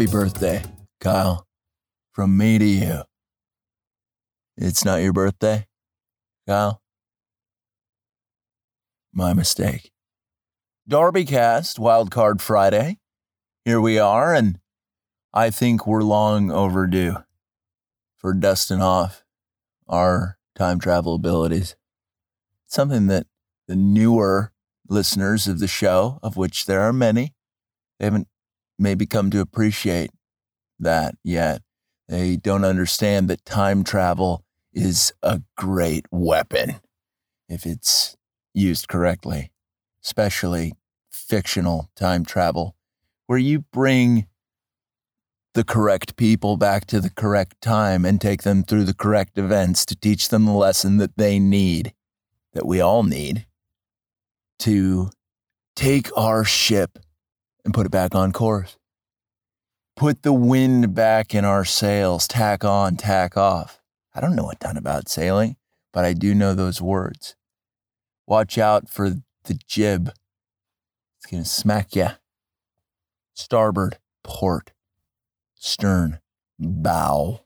Happy birthday, Kyle. From me to you. It's not your birthday, Kyle? My mistake. Darbycast, Wildcard Friday. Here we are, and I think we're long overdue for dusting off our time travel abilities. Something that the newer listeners of the show, of which there are many, they haven't maybe come to appreciate that yet. They don't understand that time travel is a great weapon if it's used correctly, especially fictional time travel, where you bring the correct people back to the correct time and take them through the correct events to teach them the lesson that they need, that we all need, to take our ship and put it back on course. Put the wind back in our sails, tack on, tack off. I don't know a ton about sailing, but I do know those words. Watch out for the jib. It's going to smack you. Starboard, port, stern, bow.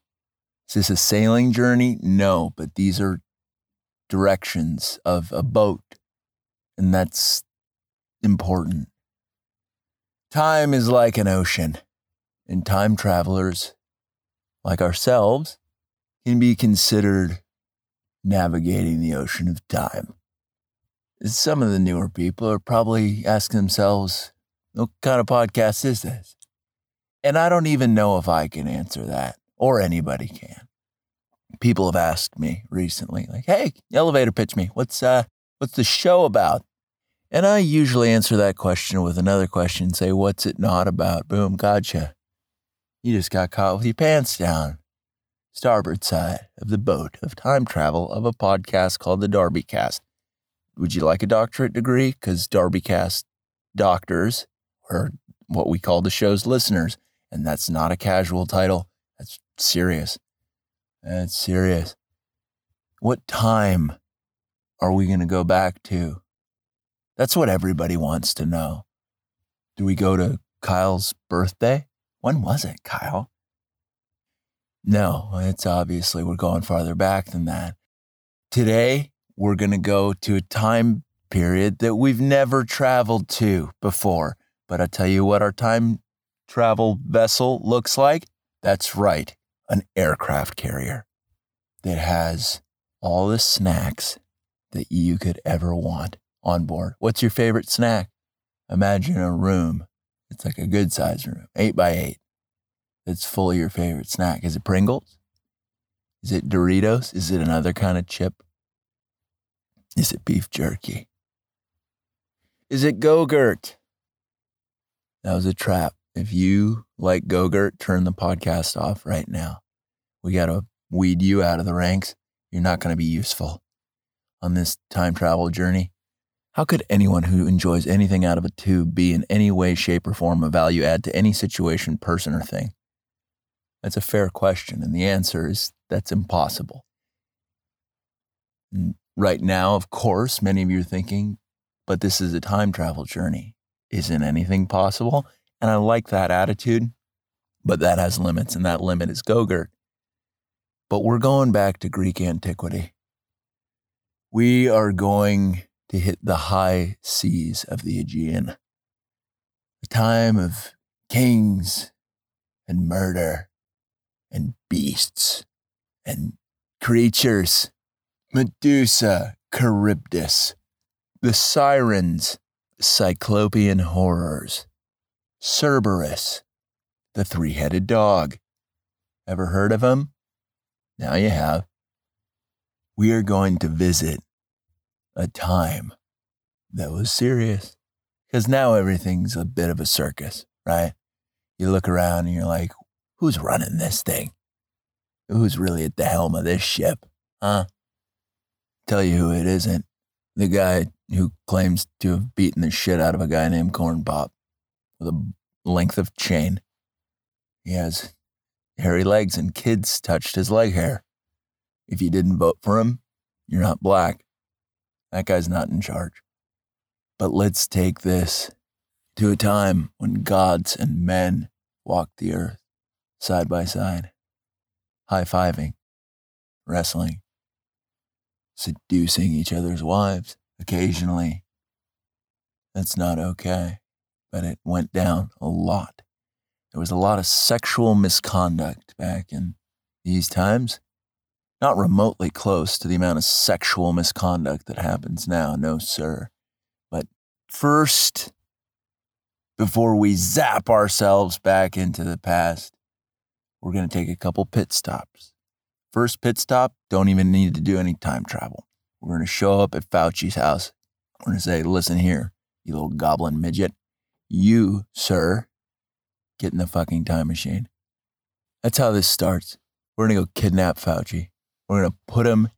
Is this a sailing journey? No, but these are directions of a boat, and that's important. Time is like an ocean, and time travelers, like ourselves, can be considered navigating the ocean of time. Some of the newer people are probably asking themselves, what kind of podcast is this? And I don't even know if I can answer that or anybody can. People have asked me recently, like, hey, elevator pitch me. What's uh what's the show about? And I usually answer that question with another question, say, what's it not about? Boom, gotcha. You just got caught with your pants down. Starboard side of the boat of time travel of a podcast called the DarbyCast. Would you like a doctorate degree? Because DarbyCast doctors are what we call the show's listeners. And that's not a casual title. That's serious. That's serious. What time are we going to go back to? That's what everybody wants to know. Do we go to Kyle's birthday? When was it, Kyle? No, it's obviously we're going farther back than that. Today, we're going to go to a time period that we've never traveled to before. But I tell you what, our time travel vessel looks like. That's right, an aircraft carrier that has all the snacks that you could ever want on board. What's your favorite snack? Imagine a room. It's like a good sized room, eight by eight. It's full of your favorite snack. Is it Pringles? Is it Doritos? Is it another kind of chip? Is it beef jerky? Is it Go-Gurt? That was a trap. If you like Go-Gurt, turn the podcast off right now. We got to weed you out of the ranks. You're not going to be useful on this time travel journey. How could anyone who enjoys anything out of a tube be in any way, shape, or form a value add to any situation, person, or thing? That's a fair question. And the answer is that's impossible. Right now, of course, many of you are thinking, but this is a time travel journey. Isn't anything possible? And I like that attitude, but that has limits, and that limit is Go-Gurt. But we're going back to Greek antiquity. We are going to hit the high seas of the Aegean. A time of kings and murder and beasts and creatures. Medusa, Charybdis, the sirens, cyclopean horrors, Cerberus, the three headed dog. Ever heard of him? Now you have. We are going to visit a time that was serious. Because now everything's a bit of a circus, right? You look around and you're like, who's running this thing? Who's really at the helm of this ship? Huh? Tell you who it isn't. The guy who claims to have beaten the shit out of a guy named Corn Pop with a length of chain. He has hairy legs and kids touched his leg hair. If you didn't vote for him, you're not black. That guy's not in charge. But let's take this to a time when gods and men walked the earth side by side, high fiving, wrestling, seducing each other's wives occasionally. That's not okay, but it went down a lot. There was a lot of sexual misconduct back in these times. Not remotely close to the amount of sexual misconduct that happens now, no, sir. But first, before we zap ourselves back into the past, we're going to take a couple pit stops. First pit stop, don't even need to do any time travel. We're going to show up at Fauci's house. We're going to say, listen here, you little goblin midget. You, sir, get in the fucking time machine. That's how this starts. We're going to go kidnap Fauci. We're going to put him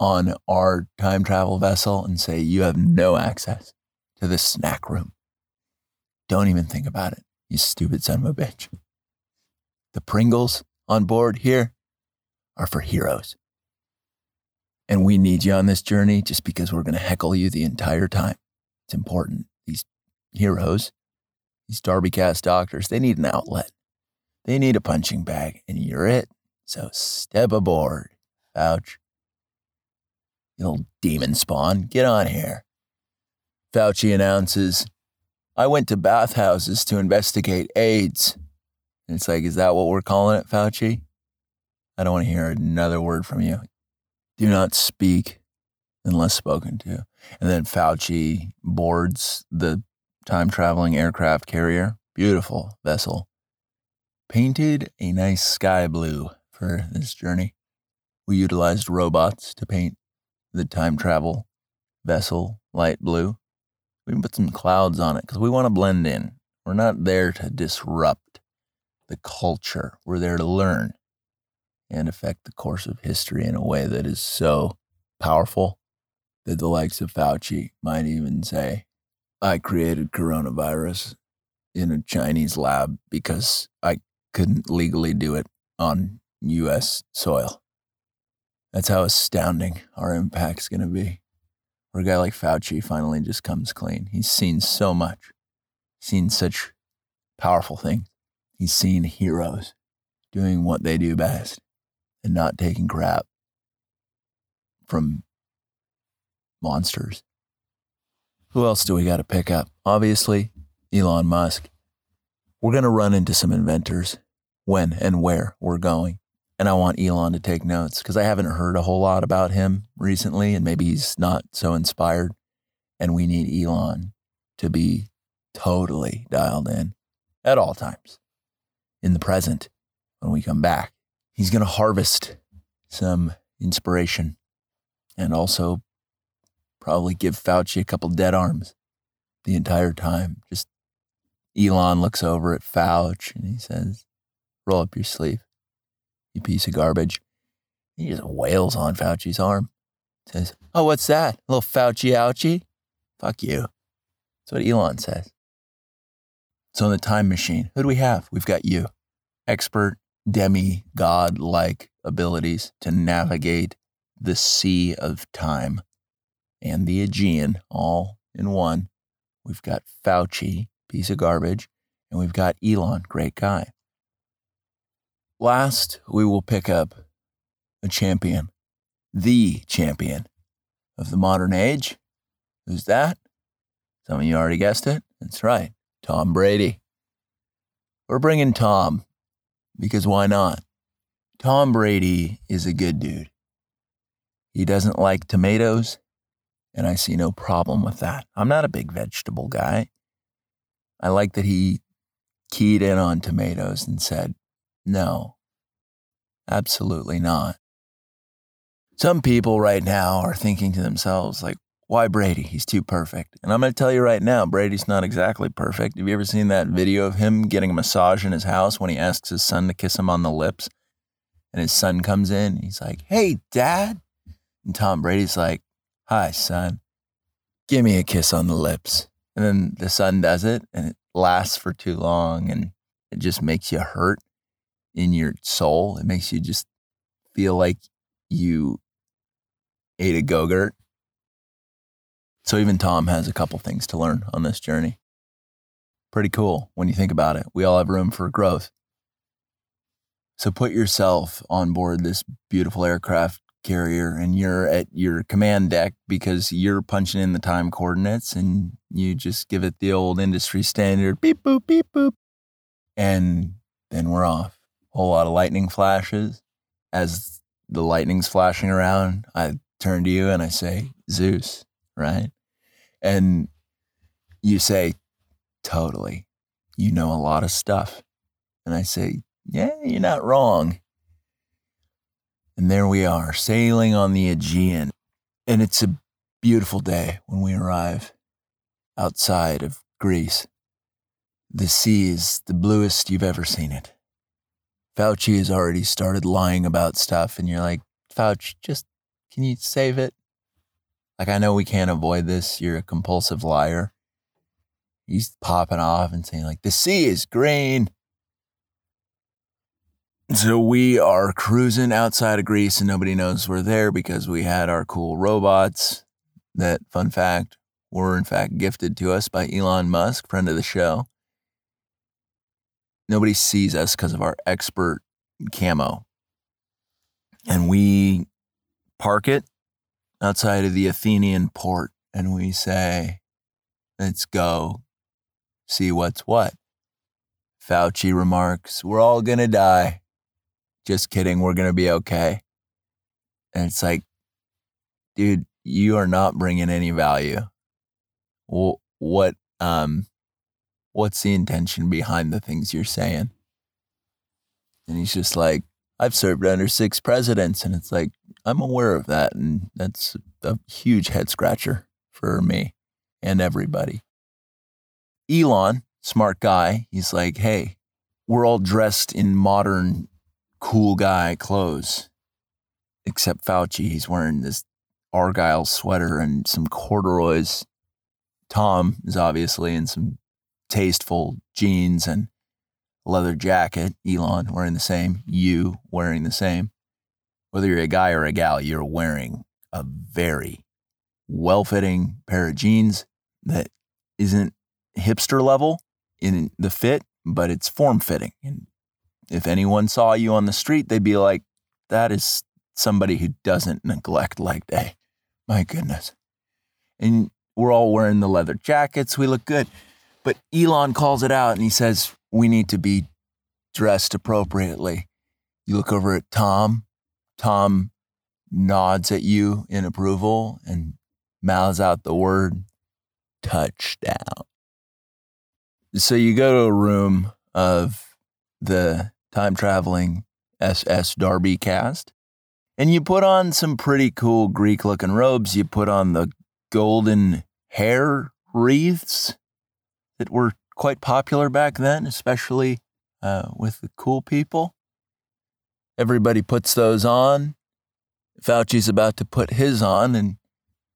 on our time travel vessel and say, you have no access to the snack room. Don't even think about it, you stupid son of a bitch. The Pringles on board here are for heroes. And we need you on this journey just because we're going to heckle you the entire time. It's important. These heroes, these DarbyCast doctors, they need an outlet. They need a punching bag, and you're it. So step aboard, Fauci. You old demon spawn, get on here. Fauci announces I went to bathhouses to investigate AIDS. And it's like, is that what we're calling it, Fauci? I don't want to hear another word from you. Do not speak unless spoken to. And then Fauci boards the time traveling aircraft carrier. Beautiful vessel. Painted a nice sky blue for this journey. We utilized robots to paint the time travel vessel light blue. We can put some clouds on it because we want to blend in. We're not there to disrupt the culture. We're there to learn and affect the course of history in a way that is so powerful that the likes of Fauci might even say, I created coronavirus in a Chinese lab because I couldn't legally do it on US soil. That's how astounding our impact's going to be where a guy like Fauci finally just comes clean. He's seen so much, seen such powerful things. He's seen heroes doing what they do best and not taking crap from monsters. Who else do we got to pick up? Obviously, Elon Musk. We're going to run into some inventors when and where we're going. And I want Elon to take notes because I haven't heard a whole lot about him recently, and maybe he's not so inspired. And we need Elon to be totally dialed in at all times in the present when we come back. He's going to harvest some inspiration and also probably give Fauci a couple dead arms the entire time. Just Elon looks over at Fauci and he says, Roll up your sleeve you piece of garbage. He just wails on Fauci's arm. Says, Oh, what's that? A little Fauci ouchie? Fuck you. That's what Elon says. So in the time machine, who do we have? We've got you. Expert, demi god like abilities to navigate the sea of time and the Aegean all in one. We've got Fauci, piece of garbage, and we've got Elon, great guy. Last, we will pick up a champion, the champion of the modern age. Who's that? Some of you already guessed it. That's right, Tom Brady. We're bringing Tom because why not? Tom Brady is a good dude. He doesn't like tomatoes, and I see no problem with that. I'm not a big vegetable guy. I like that he keyed in on tomatoes and said, no, absolutely not. Some people right now are thinking to themselves, like, why Brady? He's too perfect. And I'm going to tell you right now, Brady's not exactly perfect. Have you ever seen that video of him getting a massage in his house when he asks his son to kiss him on the lips? And his son comes in, he's like, hey, dad. And Tom Brady's like, hi, son, give me a kiss on the lips. And then the son does it, and it lasts for too long, and it just makes you hurt in your soul. It makes you just feel like you ate a go-gurt. So even Tom has a couple things to learn on this journey. Pretty cool when you think about it. We all have room for growth. So put yourself on board this beautiful aircraft carrier and you're at your command deck because you're punching in the time coordinates and you just give it the old industry standard beep boop beep boop and then we're off. Whole lot of lightning flashes. As the lightning's flashing around, I turn to you and I say, Zeus, right? And you say, totally. You know a lot of stuff. And I say, yeah, you're not wrong. And there we are, sailing on the Aegean. And it's a beautiful day when we arrive outside of Greece. The sea is the bluest you've ever seen it. Fauci has already started lying about stuff, and you're like, Fauci, just can you save it? Like, I know we can't avoid this. You're a compulsive liar. He's popping off and saying, like, the sea is green. So we are cruising outside of Greece and nobody knows we're there because we had our cool robots that, fun fact, were in fact gifted to us by Elon Musk, friend of the show. Nobody sees us because of our expert camo. And we park it outside of the Athenian port and we say, let's go see what's what. Fauci remarks, we're all going to die just kidding, we're going to be okay. And it's like, dude, you are not bringing any value. What, um, what's the intention behind the things you're saying? And he's just like, I've served under six presidents. And it's like, I'm aware of that. And that's a huge head scratcher for me and everybody. Elon, smart guy, he's like, hey, we're all dressed in modern cool guy clothes. Except Fauci, he's wearing this Argyle sweater and some corduroys. Tom is obviously in some tasteful jeans and leather jacket. Elon wearing the same. You wearing the same. Whether you're a guy or a gal, you're wearing a very well fitting pair of jeans that isn't hipster level in the fit, but it's form fitting and if anyone saw you on the street, they'd be like, that is somebody who doesn't neglect leg day. My goodness. And we're all wearing the leather jackets. We look good. But Elon calls it out and he says, we need to be dressed appropriately. You look over at Tom. Tom nods at you in approval and mouths out the word touchdown. So you go to a room of the time traveling SS DarbyCast. And you put on some pretty cool Greek looking robes. You put on the golden hair wreaths that were quite popular back then, especially uh, with the cool people. Everybody puts those on. Fauci's about to put his on, and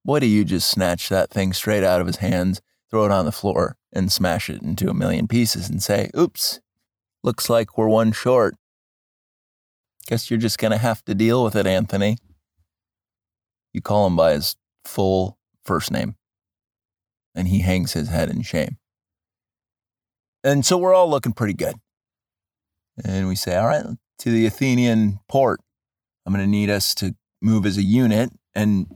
what do you just snatch that thing straight out of his hands, throw it on the floor, and smash it into a million pieces and say, oops, Looks like we're one short. Guess you're just going to have to deal with it, Anthony. You call him by his full first name, and he hangs his head in shame. And so we're all looking pretty good. And we say, All right, to the Athenian port. I'm going to need us to move as a unit and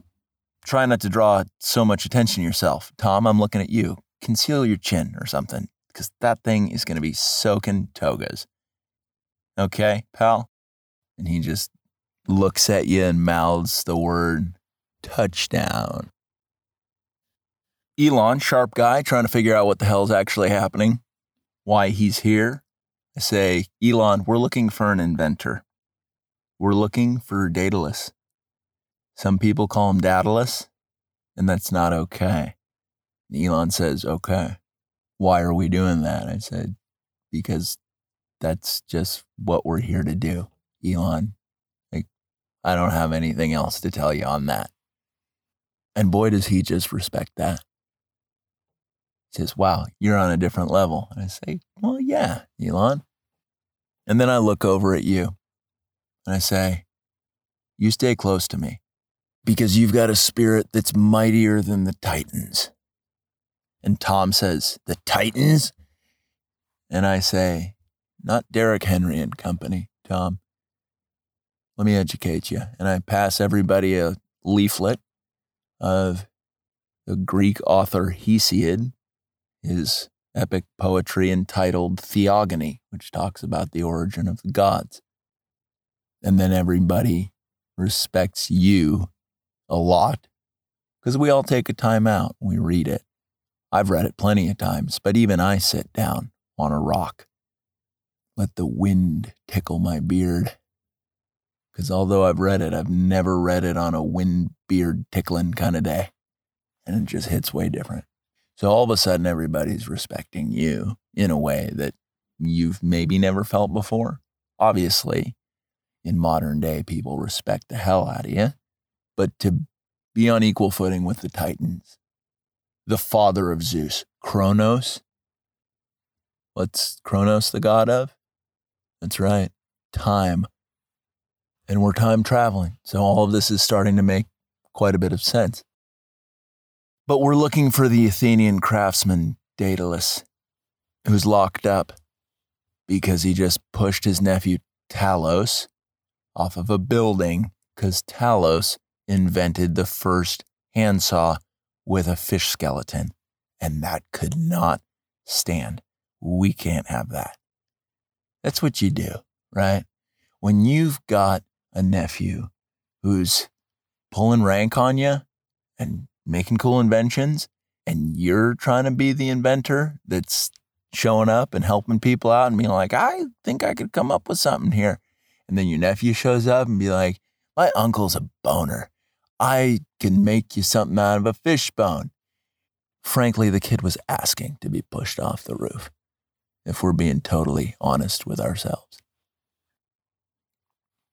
try not to draw so much attention to yourself. Tom, I'm looking at you. Conceal your chin or something because that thing is going to be soaking togas. Okay, pal? And he just looks at you and mouths the word touchdown. Elon, sharp guy, trying to figure out what the hell's actually happening, why he's here. I say, Elon, we're looking for an inventor. We're looking for Daedalus. Some people call him Daedalus, and that's not okay. And Elon says, okay why are we doing that? I said, because that's just what we're here to do, Elon. Like, I don't have anything else to tell you on that. And boy, does he just respect that. Says, wow, you're on a different level. And I say, well, yeah, Elon. And then I look over at you and I say, you stay close to me because you've got a spirit that's mightier than the Titans. And Tom says, The Titans? and I say, not Derrick Henry and Company, Tom. Let me educate you. And I pass everybody a leaflet of the Greek author Hesiod, his epic poetry entitled Theogony, which talks about the origin of the gods. And then everybody respects you a lot because we all take a time out. and We read it. I've read it plenty of times, but even I sit down on a rock. Let the wind tickle my beard. Because although I've read it, I've never read it on a wind beard tickling kind of day. And it just hits way different. So all of a sudden, everybody's respecting you in a way that you've maybe never felt before. Obviously, in modern day, people respect the hell out of you. But to be on equal footing with the Titans, the father of Zeus, Kronos. What's Kronos the god of? That's right, time. And we're time traveling. So all of this is starting to make quite a bit of sense. But we're looking for the Athenian craftsman, Daedalus, who's locked up because he just pushed his nephew Talos off of a building because Talos invented the first handsaw with a fish skeleton. And that could not stand. We can't have that. That's what you do, right? When you've got a nephew who's pulling rank on you and making cool inventions, and you're trying to be the inventor that's showing up and helping people out and being like, I think I could come up with something here. And then your nephew shows up and be like, My uncle's a boner. I can make you something out of a fish bone. Frankly, the kid was asking to be pushed off the roof, if we're being totally honest with ourselves.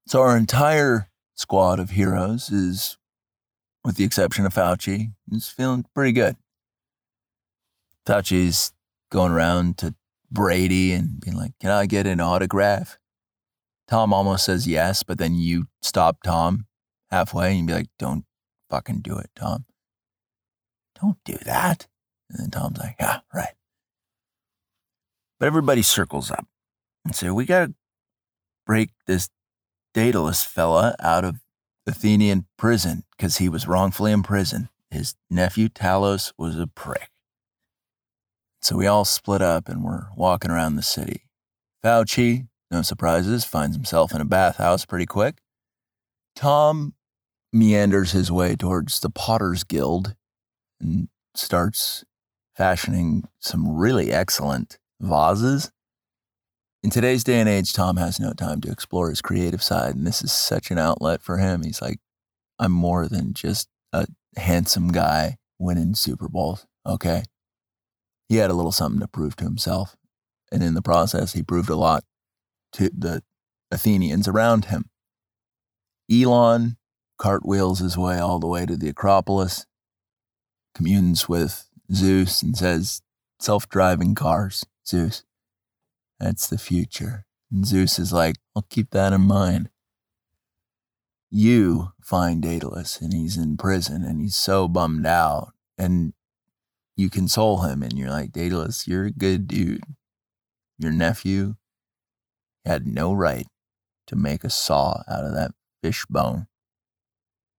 So, our entire squad of heroes is, with the exception of Fauci, is feeling pretty good. Fauci's going around to Brady and being like, Can I get an autograph? Tom almost says yes, but then you stop Tom halfway and be like, don't fucking do it, Tom. Don't do that. And then Tom's like, yeah, right. But everybody circles up and say, we got to break this Daedalus fella out of Athenian prison because he was wrongfully imprisoned. His nephew Talos was a prick. So we all split up and we're walking around the city. Fauci, no surprises, finds himself in a bathhouse pretty quick. Tom meanders his way towards the Potter's Guild and starts fashioning some really excellent vases. In today's day and age, Tom has no time to explore his creative side, and this is such an outlet for him. He's like, I'm more than just a handsome guy winning Super Bowls, okay? He had a little something to prove to himself, and in the process, he proved a lot to the Athenians around him. Elon cartwheels his way all the way to the Acropolis, communes with Zeus, and says, Self driving cars, Zeus. That's the future. And Zeus is like, I'll keep that in mind. You find Daedalus, and he's in prison, and he's so bummed out. And you console him, and you're like, Daedalus, you're a good dude. Your nephew had no right to make a saw out of that fish bone.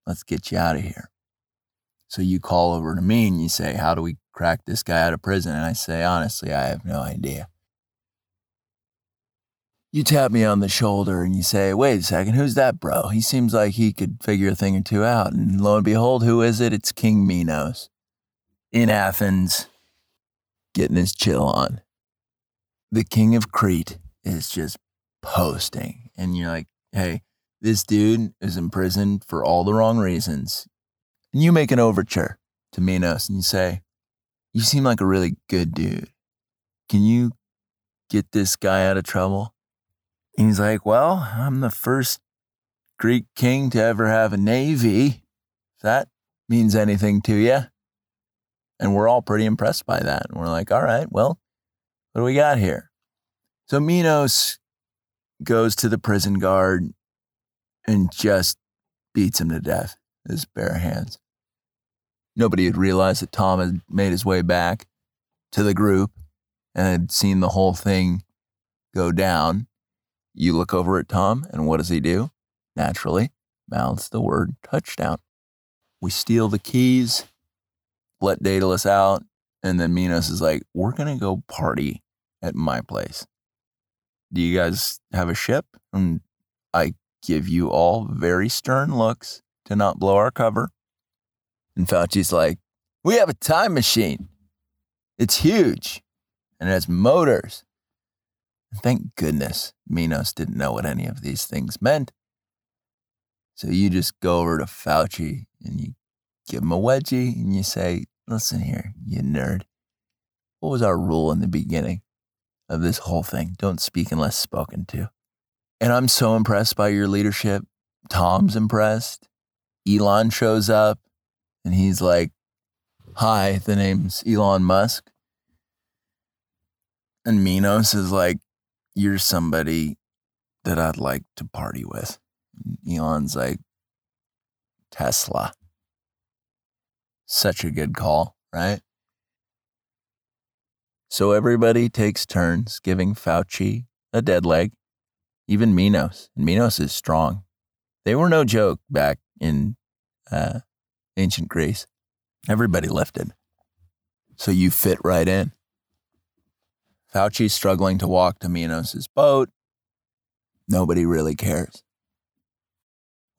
Let's get you out of here. So you call over to me and you say, How do we crack this guy out of prison? And I say, Honestly, I have no idea. You tap me on the shoulder and you say, Wait a second, who's that bro? He seems like he could figure a thing or two out. And lo and behold, who is it? It's King Minos in Athens, getting his chill on. The king of Crete is just posting. And you're like, Hey, this dude is in prison for all the wrong reasons. And you make an overture to Minos and you say, You seem like a really good dude. Can you get this guy out of trouble? He's like, Well, I'm the first Greek king to ever have a navy. If that means anything to you. And we're all pretty impressed by that. And we're like, All right, well, what do we got here? So Minos goes to the prison guard and just beats him to death with his bare hands. Nobody had realized that Tom had made his way back to the group and had seen the whole thing go down. You look over at Tom, and what does he do? Naturally, mouths the word touchdown. We steal the keys, let Daedalus out, and then Minos is like, We're going to go party at my place. Do you guys have a ship? And I give you all very stern looks to not blow our cover. And Fauci's like, We have a time machine. It's huge and it has motors. Thank goodness Minos didn't know what any of these things meant. So you just go over to Fauci and you give him a wedgie and you say, Listen here, you nerd. What was our rule in the beginning of this whole thing? Don't speak unless spoken to. And I'm so impressed by your leadership. Tom's impressed. Elon shows up and he's like, Hi, the name's Elon Musk. And Minos is like, You're somebody that I'd like to party with. Elon's like, Tesla. Such a good call, right? So everybody takes turns giving Fauci a dead leg, even Minos. And Minos is strong. They were no joke back in uh, ancient Greece. Everybody lifted. So you fit right in. Fauci's struggling to walk to Minos's boat. Nobody really cares.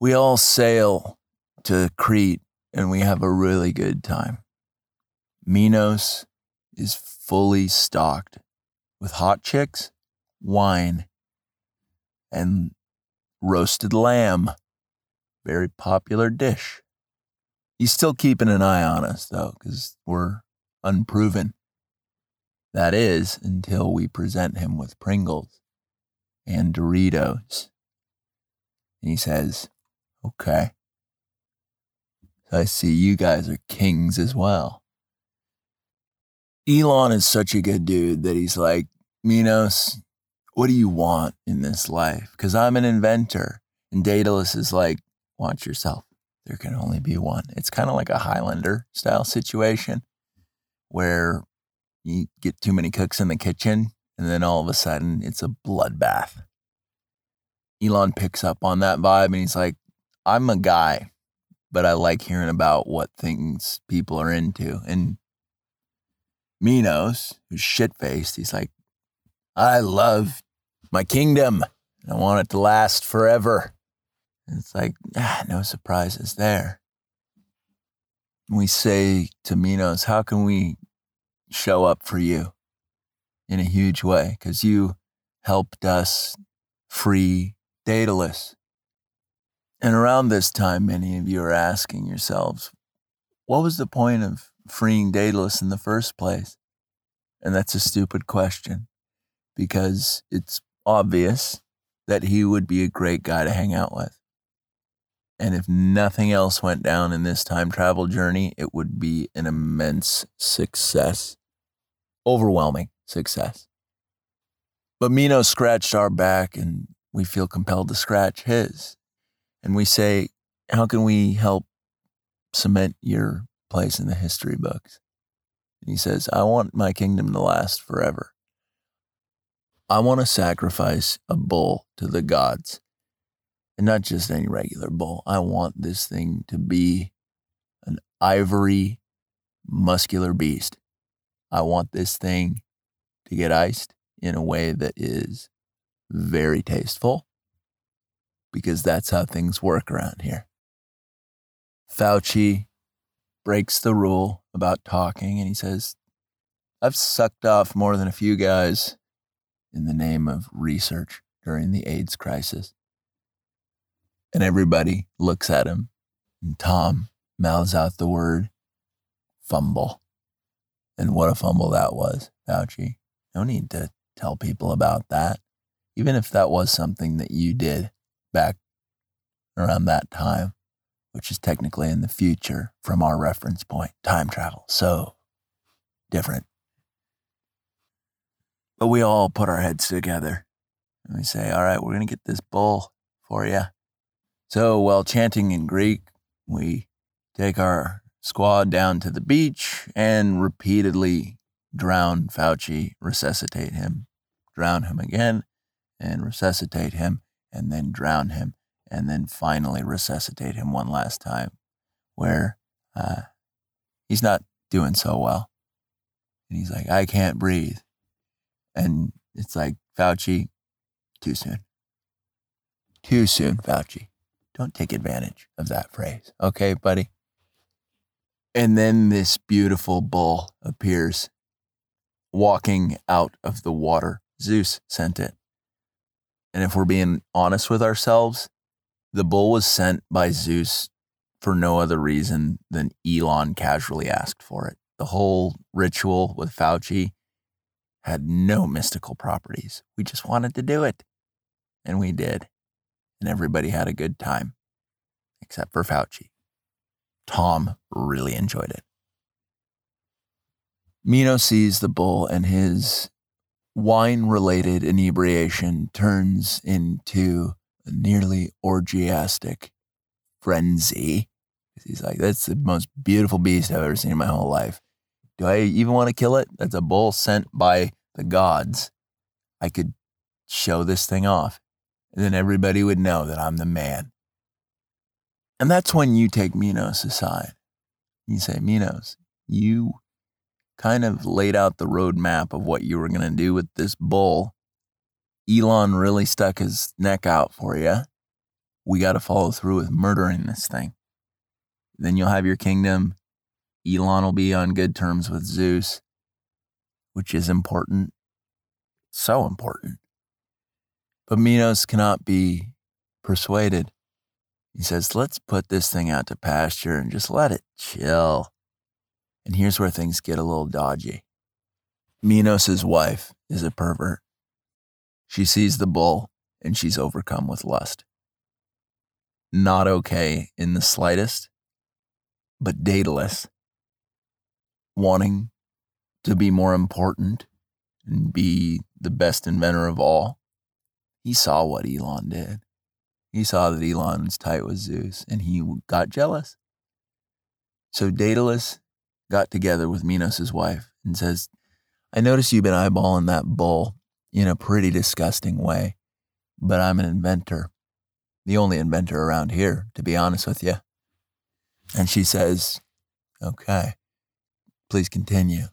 We all sail to Crete and we have a really good time. Minos is fully stocked with hot chicks, wine, and roasted lamb. Very popular dish. He's still keeping an eye on us, though, because we're unproven. That is, until we present him with Pringles and Doritos. And he says, Okay. I see you guys are kings as well. Elon is such a good dude that he's like, Minos, what do you want in this life? Because I'm an inventor. And Daedalus is like, watch yourself. There can only be one. It's kind of like a Highlander style situation where you get too many cooks in the kitchen and then all of a sudden it's a bloodbath. Elon picks up on that vibe and he's like, I'm a guy but I like hearing about what things people are into. And Minos, who's shit faced, he's like, I love my kingdom. I want it to last forever. And it's like, ah, no surprises there. We say to Minos, how can we show up for you in a huge way? Because you helped us free Daedalus. And around this time, many of you are asking yourselves, what was the point of freeing Daedalus in the first place? And that's a stupid question because it's obvious that he would be a great guy to hang out with. And if nothing else went down in this time travel journey, it would be an immense success, overwhelming success. But Minos scratched our back, and we feel compelled to scratch his and we say, How can we help cement your place in the history books? And he says, I want my kingdom to last forever. I want to sacrifice a bull to the gods, and not just any regular bull. I want this thing to be an ivory, muscular beast. I want this thing to get iced in a way that is very tasteful because that's how things work around here. Fauci breaks the rule about talking and he says, I've sucked off more than a few guys in the name of research during the AIDS crisis. And everybody looks at him, and Tom mouths out the word fumble. And what a fumble that was, Fauci. No need to tell people about that, even if that was something that you did back around that time, which is technically in the future from our reference point, time travel. So different. But we all put our heads together and we say, all right, we're going to get this bull for you. So while chanting in Greek, we take our squad down to the beach and repeatedly drown Fauci, resuscitate him, drown him again, and resuscitate him, and then drown him, and then finally resuscitate him one last time, where uh, he's not doing so well. And he's like, I can't breathe. And it's like, Fauci, too soon. Too soon, Fauci. Don't take advantage of that phrase. Okay, buddy? And then this beautiful bull appears walking out of the water. Zeus sent it. And if we're being honest with ourselves, the bull was sent by Zeus for no other reason than Elon casually asked for it. The whole ritual with Fauci had no mystical properties. We just wanted to do it. And we did. And everybody had a good time, except for Fauci. Tom really enjoyed it. Mino sees the bull, and his wine related inebriation turns into a nearly orgiastic frenzy. He's like, that's the most beautiful beast I've ever seen in my whole life. Do I even want to kill it? That's a bull sent by the gods. I could show this thing off, and then everybody would know that I'm the man. And that's when you take Minos aside. You say, Minos, you kind of laid out the roadmap of what you were going to do with this bull. Elon really stuck his neck out for you. We got to follow through with murdering this thing. Then you'll have your kingdom. Elon will be on good terms with Zeus, which is important. So important. But Minos cannot be persuaded. He says, let's put this thing out to pasture and just let it chill. And here's where things get a little dodgy. Minos' wife is a pervert. She sees the bull and she's overcome with lust. Not okay in the slightest, but Daedalus, wanting to be more important and be the best inventor of all, he saw what Elon did. He saw that Elon was tight with Zeus and he got jealous. So Daedalus got together with Minos' wife and says, I notice you've been eyeballing that bull in a pretty disgusting way, but I'm an inventor, the only inventor around here, to be honest with you. And she says, Okay, please continue.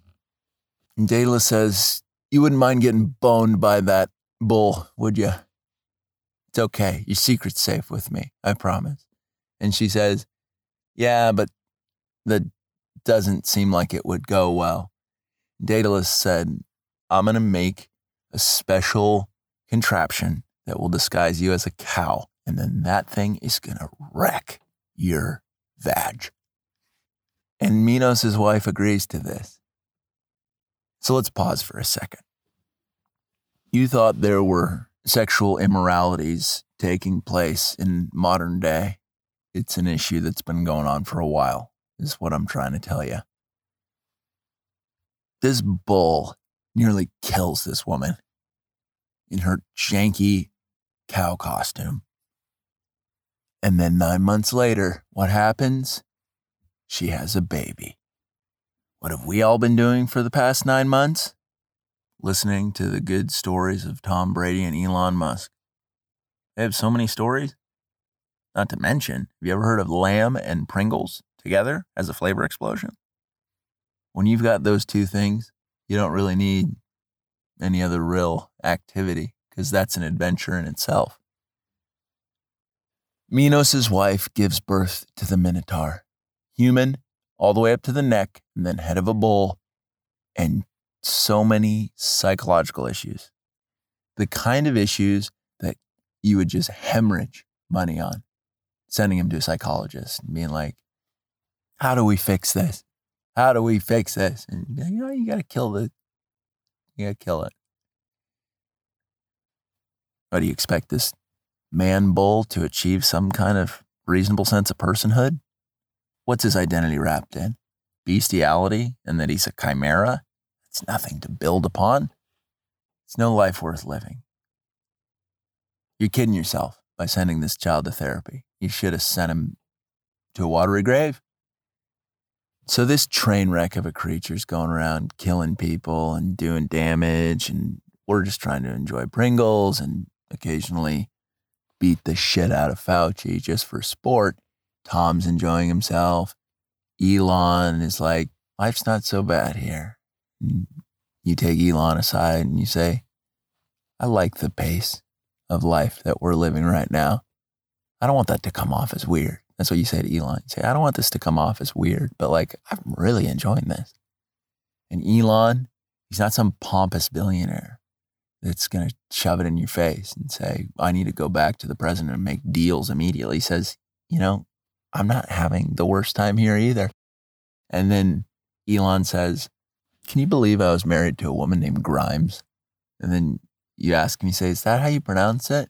And Daedalus says, You wouldn't mind getting boned by that bull, would you? It's okay. Your secret's safe with me. I promise. And she says, Yeah, but that doesn't seem like it would go well. Daedalus said, I'm going to make a special contraption that will disguise you as a cow. And then that thing is going to wreck your vag. And Minos' wife agrees to this. So let's pause for a second. You thought there were sexual immoralities taking place in modern day. It's an issue that's been going on for a while, is what I'm trying to tell you. This bull nearly kills this woman in her janky cow costume. And then nine months later, what happens? She has a baby. What have we all been doing for the past nine months? Listening to the good stories of Tom Brady and Elon Musk. They have so many stories. Not to mention, have you ever heard of lamb and Pringles together as a flavor explosion? When you've got those two things, you don't really need any other real activity because that's an adventure in itself. Minos' wife gives birth to the Minotaur, human all the way up to the neck and then head of a bull, and so many psychological issues, the kind of issues that you would just hemorrhage money on, sending him to a psychologist and being like, how do we fix this? How do we fix this? And you know, you got to kill the, you got to kill it. What do you expect this man bull to achieve some kind of reasonable sense of personhood? What's his identity wrapped in? Bestiality and that he's a chimera? It's nothing to build upon. It's no life worth living. You're kidding yourself by sending this child to therapy. You should have sent him to a watery grave. So this train wreck of a creature's going around killing people and doing damage, and we're just trying to enjoy Pringles and occasionally beat the shit out of Fauci just for sport. Tom's enjoying himself. Elon is like, life's not so bad here. You take Elon aside and you say, I like the pace of life that we're living right now. I don't want that to come off as weird. That's what you say to Elon. You say, I don't want this to come off as weird, but like, I'm really enjoying this. And Elon, he's not some pompous billionaire that's going to shove it in your face and say, I need to go back to the president and make deals immediately. He says, you know, I'm not having the worst time here either. And then Elon says, Can you believe I was married to a woman named Grimes? And then you ask you say, Is that how you pronounce it?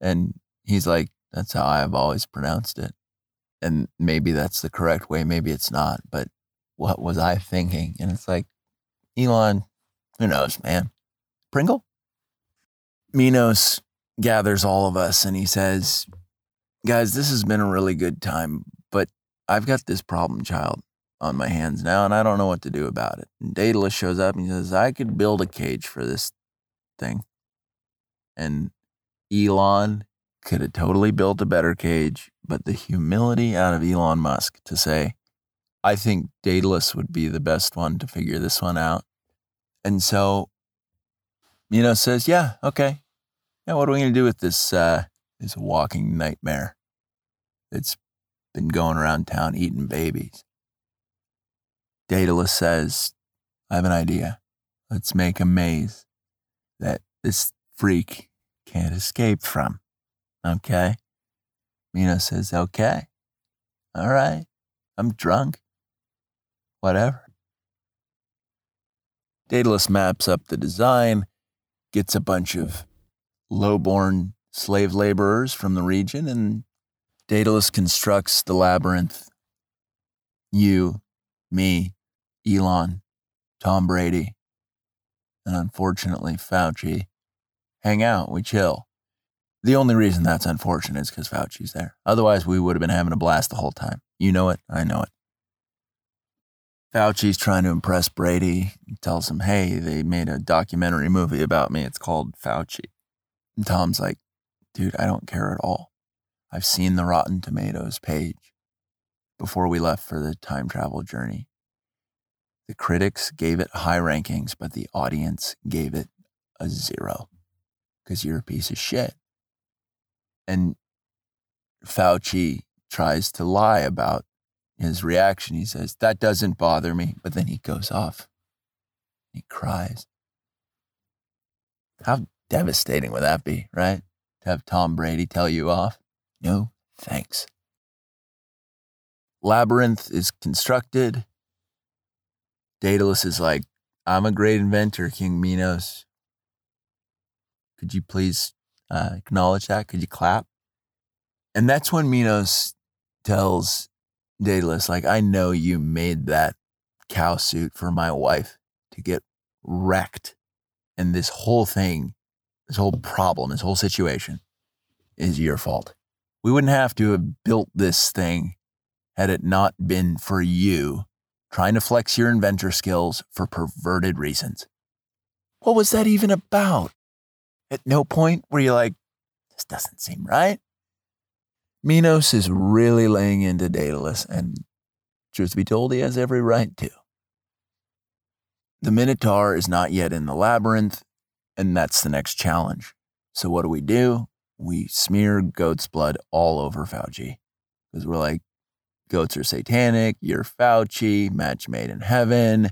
And he's like, That's how I've always pronounced it. And maybe that's the correct way, maybe it's not. But what was I thinking? And it's like, Elon, who knows, man? Pringle? Minos gathers all of us and he says, Guys, this has been a really good time, but I've got this problem child on my hands now and I don't know what to do about it. And Daedalus shows up and he says, I could build a cage for this thing. And Elon could have totally built a better cage, but the humility out of Elon Musk to say, I think Daedalus would be the best one to figure this one out. And so, you know, says, yeah, okay. Yeah, what are we going to do with this, uh, this walking nightmare that's been going around town eating babies? Daedalus says, I have an idea. Let's make a maze that this freak can't escape from. Okay? Minos says, okay. All right. I'm drunk. Whatever. Daedalus maps up the design, gets a bunch of low-born slave laborers from the region, and Daedalus constructs the labyrinth. You, me, Elon, Tom Brady, and unfortunately Fauci hang out, we chill. The only reason that's unfortunate is because Fauci's there. Otherwise, we would have been having a blast the whole time. You know it, I know it. Fauci's trying to impress Brady. He tells him, hey, they made a documentary movie about me. It's called Fauci. And Tom's like, dude, I don't care at all. I've seen the Rotten Tomatoes page before we left for the time travel journey. The critics gave it high rankings, but the audience gave it a zero because you're a piece of shit. And Fauci tries to lie about his reaction. He says, That doesn't bother me. But then he goes off. He cries. How devastating would that be, right? To have Tom Brady tell you off? No, thanks. Labyrinth is constructed. Daedalus is like, I'm a great inventor, King Minos. Could you please uh, acknowledge that? Could you clap? And that's when Minos tells Daedalus, like, I know you made that cow suit for my wife to get wrecked. And this whole thing, this whole problem, this whole situation is your fault. We wouldn't have to have built this thing had it not been for you trying to flex your inventor skills for perverted reasons. What was that even about? At no point were you like, this doesn't seem right. Minos is really laying into Daedalus, and truth be told, he has every right to. The Minotaur is not yet in the labyrinth, and that's the next challenge. So, what do we do? We smear goat's blood all over Fauci because we're like, goats are satanic, you're Fauci, match made in heaven.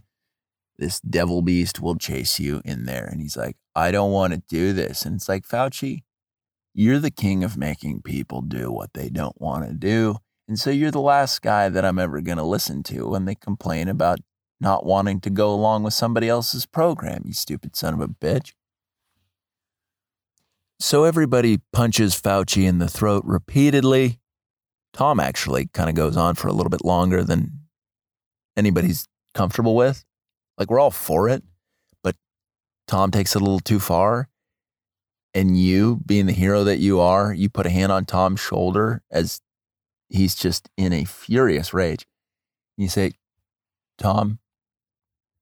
This devil beast will chase you in there. And he's like, I don't want to do this. And it's like, Fauci, you're the king of making people do what they don't want to do. And so you're the last guy that I'm ever going to listen to when they complain about not wanting to go along with somebody else's program, you stupid son of a bitch. So everybody punches Fauci in the throat repeatedly Tom actually kind of goes on for a little bit longer than anybody's comfortable with. Like we're all for it, but Tom takes it a little too far. And you, being the hero that you are, you put a hand on Tom's shoulder as he's just in a furious rage. You say, Tom,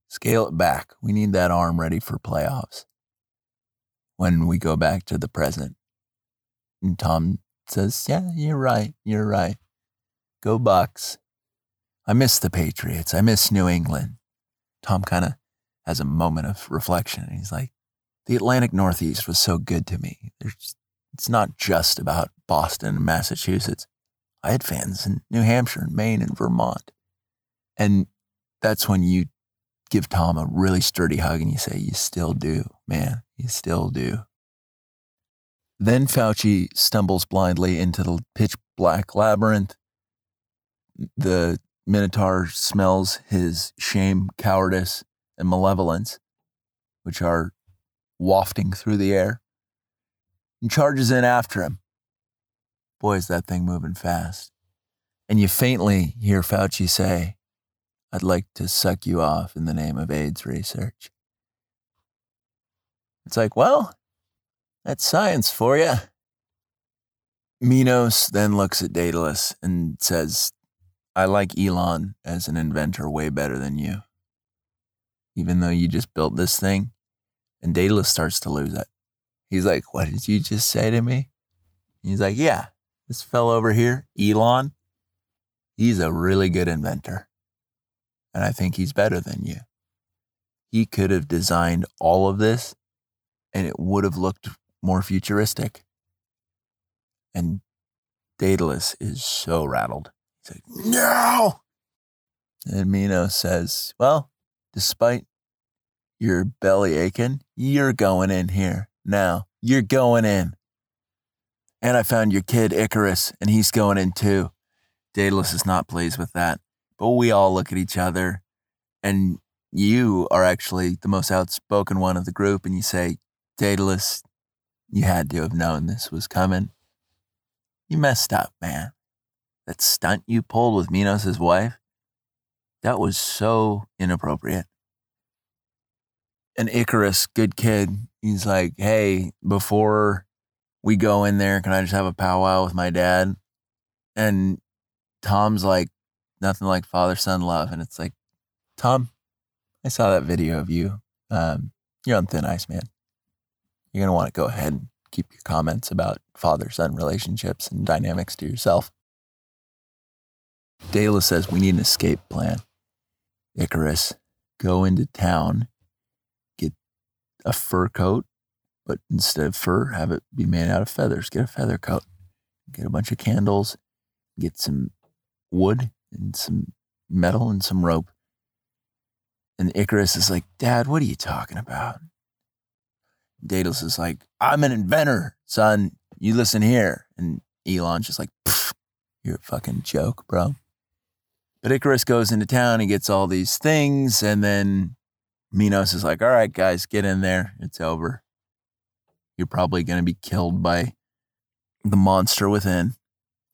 scale it back. We need that arm ready for playoffs when we go back to the present. And Tom says, Yeah, you're right. You're right. Go Bucs. I miss the Patriots. I miss New England. Tom kind of has a moment of reflection. And he's like, The Atlantic Northeast was so good to me. There's, it's not just about Boston and Massachusetts. I had fans in New Hampshire and Maine and Vermont. And that's when you give Tom a really sturdy hug and you say, You still do, man. You still do. Then Fauci stumbles blindly into the pitch black labyrinth. The Minotaur smells his shame, cowardice, and malevolence, which are wafting through the air, and charges in after him. Boy, is that thing moving fast. And you faintly hear Fauci say, I'd like to suck you off in the name of AIDS research. It's like, well, that's science for you. Minos then looks at Daedalus and says, I like Elon as an inventor way better than you. Even though you just built this thing. And Daedalus starts to lose it. He's like, What did you just say to me? He's like, Yeah, this fellow over here, Elon, he's a really good inventor. And I think he's better than you. He could have designed all of this and it would have looked more futuristic. And Daedalus is so rattled. He's like, no. And Minos says, well, despite your belly aching, you're going in here now. You're going in. And I found your kid Icarus, and he's going in too. Daedalus is not pleased with that. But we all look at each other, and you are actually the most outspoken one of the group, and you say, Daedalus, you had to have known this was coming. You messed up, man. That stunt you pulled with Minos' wife, that was so inappropriate. And Icarus, good kid, he's like, hey, before we go in there, can I just have a powwow with my dad? And Tom's like, nothing like father son love. And it's like, Tom, I saw that video of you. Um, you're on thin ice, man you're going to want to go ahead and keep your comments about father son relationships and dynamics to yourself. Daedalus says we need an escape plan. Icarus, go into town, get a fur coat, but instead of fur, have it be made out of feathers. Get a feather coat, get a bunch of candles, get some wood and some metal and some rope. And Icarus is like, Dad, what are you talking about? Daedalus is like, I'm an inventor, son. You listen here. And Elon's just like, you're a fucking joke, bro. But Icarus goes into town, he gets all these things, and then Minos is like, all right, guys, get in there. It's over. You're probably going to be killed by the monster within.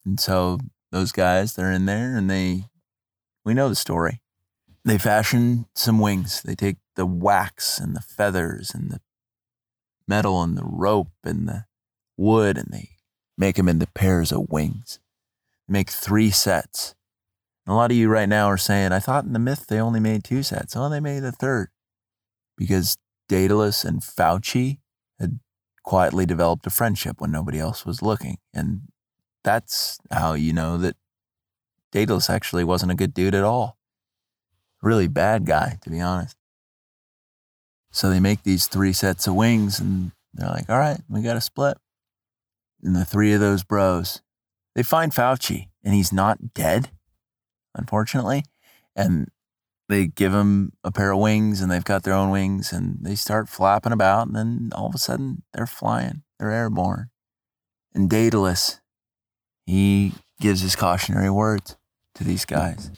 And so those guys, they're in there and they, we know the story. They fashion some wings. They take the wax and the feathers and the metal and the rope and the wood and they make them into pairs of wings. Make three sets. And a lot of you right now are saying, I thought in the myth they only made two sets. Oh, they made a third because Daedalus and Fauci had quietly developed a friendship when nobody else was looking. And that's how you know that Daedalus actually wasn't a good dude at all. Really bad guy, to be honest. So they make these three sets of wings and they're like, all right, we got to split. And the three of those bros, they find Fauci and he's not dead, unfortunately. And they give him a pair of wings and they've got their own wings and they start flapping about. And then all of a sudden they're flying, they're airborne. And Daedalus, he gives his cautionary words to these guys,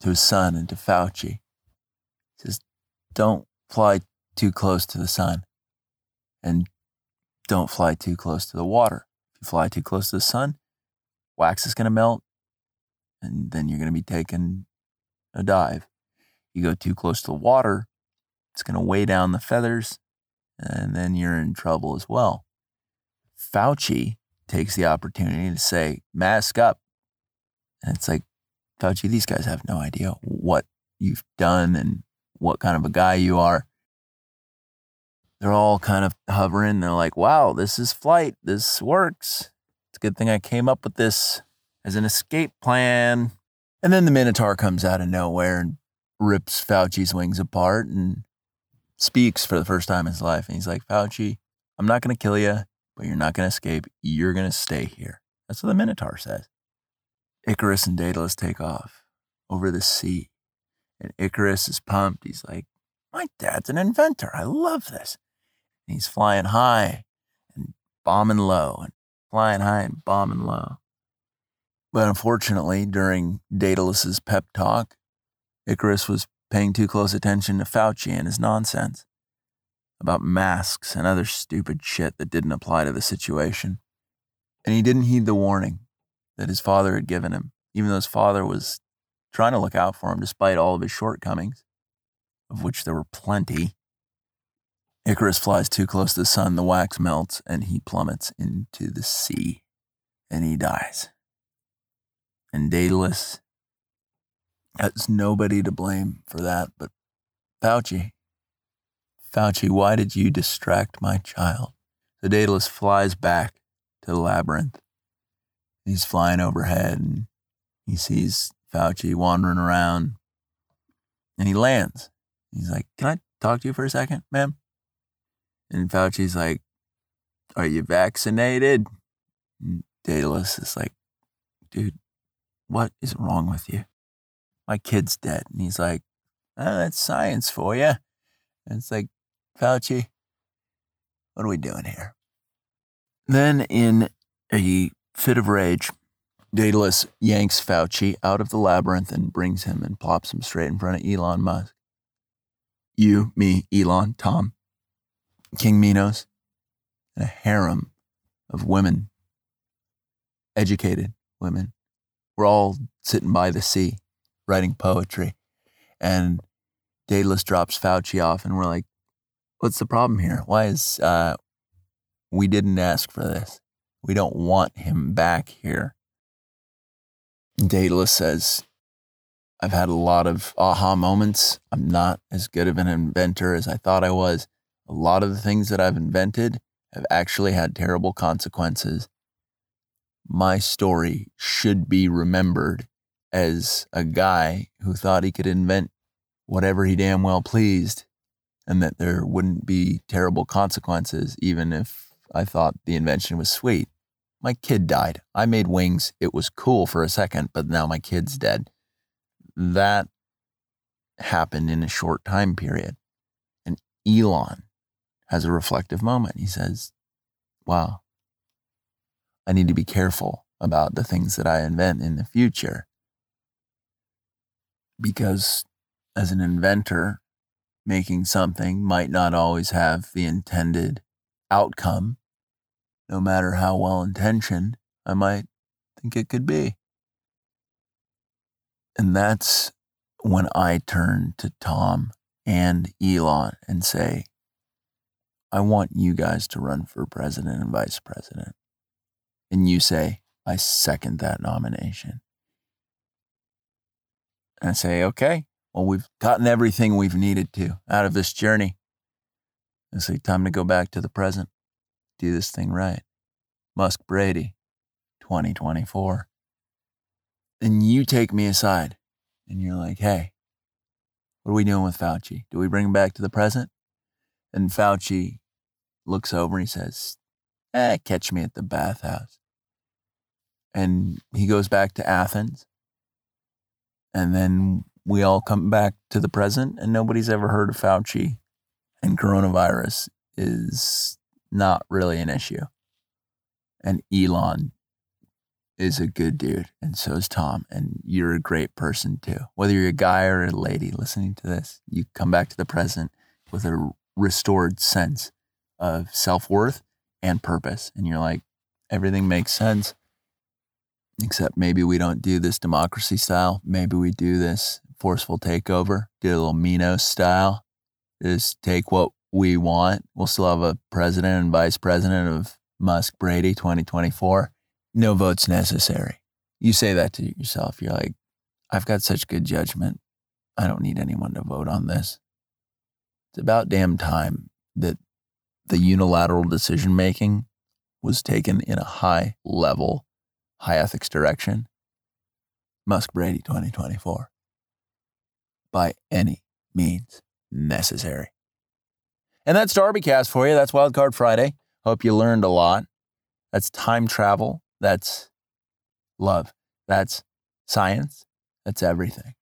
to his son and to Fauci. He says, don't fly too close to the sun and don't fly too close to the water. If you fly too close to the sun, wax is going to melt and then you're going to be taking a dive. You go too close to the water, it's going to weigh down the feathers and then you're in trouble as well. Fauci takes the opportunity to say, mask up. And it's like, Fauci, these guys have no idea what you've done and what kind of a guy you are. They're all kind of hovering. They're like, wow, this is flight. This works. It's a good thing I came up with this as an escape plan. And then the Minotaur comes out of nowhere and rips Fauci's wings apart and speaks for the first time in his life. And he's like, Fauci, I'm not going to kill you, but you're not going to escape. You're going to stay here. That's what the Minotaur says. Icarus and Daedalus take off over the sea. And Icarus is pumped. He's like, My dad's an inventor. I love this. And he's flying high and bombing low and flying high and bombing low. But unfortunately, during Daedalus's pep talk, Icarus was paying too close attention to Fauci and his nonsense about masks and other stupid shit that didn't apply to the situation. And he didn't heed the warning that his father had given him, even though his father was trying to look out for him despite all of his shortcomings, of which there were plenty. Icarus flies too close to the sun, the wax melts, and he plummets into the sea, and he dies. And Daedalus has nobody to blame for that but Fauci. Fauci, why did you distract my child? So Daedalus flies back to the labyrinth. He's flying overhead and he sees Fauci wandering around and he lands. He's like, Can I talk to you for a second, ma'am? And Fauci's like, Are you vaccinated? And Daedalus is like, Dude, what is wrong with you? My kid's dead. And he's like, oh, That's science for you. And it's like, Fauci, what are we doing here? Then, in a fit of rage, Daedalus yanks Fauci out of the labyrinth and brings him and plops him straight in front of Elon Musk. You, me, Elon, Tom, King Minos, and a harem of women, educated women. We're all sitting by the sea, writing poetry. And Daedalus drops Fauci off, and we're like, what's the problem here? Why is uh, we didn't ask for this? We don't want him back here. Daedalus says, I've had a lot of aha moments. I'm not as good of an inventor as I thought I was. A lot of the things that I've invented have actually had terrible consequences. My story should be remembered as a guy who thought he could invent whatever he damn well pleased and that there wouldn't be terrible consequences, even if I thought the invention was sweet. My kid died. I made wings. It was cool for a second, but now my kid's dead. That happened in a short time period. And Elon has a reflective moment. He says, Wow, I need to be careful about the things that I invent in the future. Because as an inventor, making something might not always have the intended outcome, no matter how well intentioned I might think it could be. And that's when I turn to Tom and Elon and say, I want you guys to run for president and vice president. And you say, I second that nomination. And I say, okay, well, we've gotten everything we've needed to out of this journey. It's like time to go back to the present, do this thing right. Musk Brady, 2024. And you take me aside and you're like, hey, what are we doing with Fauci? Do we bring him back to the present? And Fauci looks over and he says, eh, catch me at the bathhouse. And he goes back to Athens. And then we all come back to the present and nobody's ever heard of Fauci and coronavirus is not really an issue. And Elon is a good dude, and so is Tom, and you're a great person too. Whether you're a guy or a lady listening to this, you come back to the present with a restored sense of self worth and purpose. And you're like, everything makes sense, except maybe we don't do this democracy style. Maybe we do this forceful takeover, do a little Minos style. Just take what we want. We'll still have a president and vice president of Musk Brady 2024. No votes necessary. You say that to yourself. You're like, I've got such good judgment. I don't need anyone to vote on this. It's about damn time that the unilateral decision making was taken in a high level, high ethics direction. Musk Brady 2024. By any means necessary. And that's DarbyCast for you. That's Wildcard Friday. Hope you learned a lot. That's time travel. That's love. That's science. That's everything.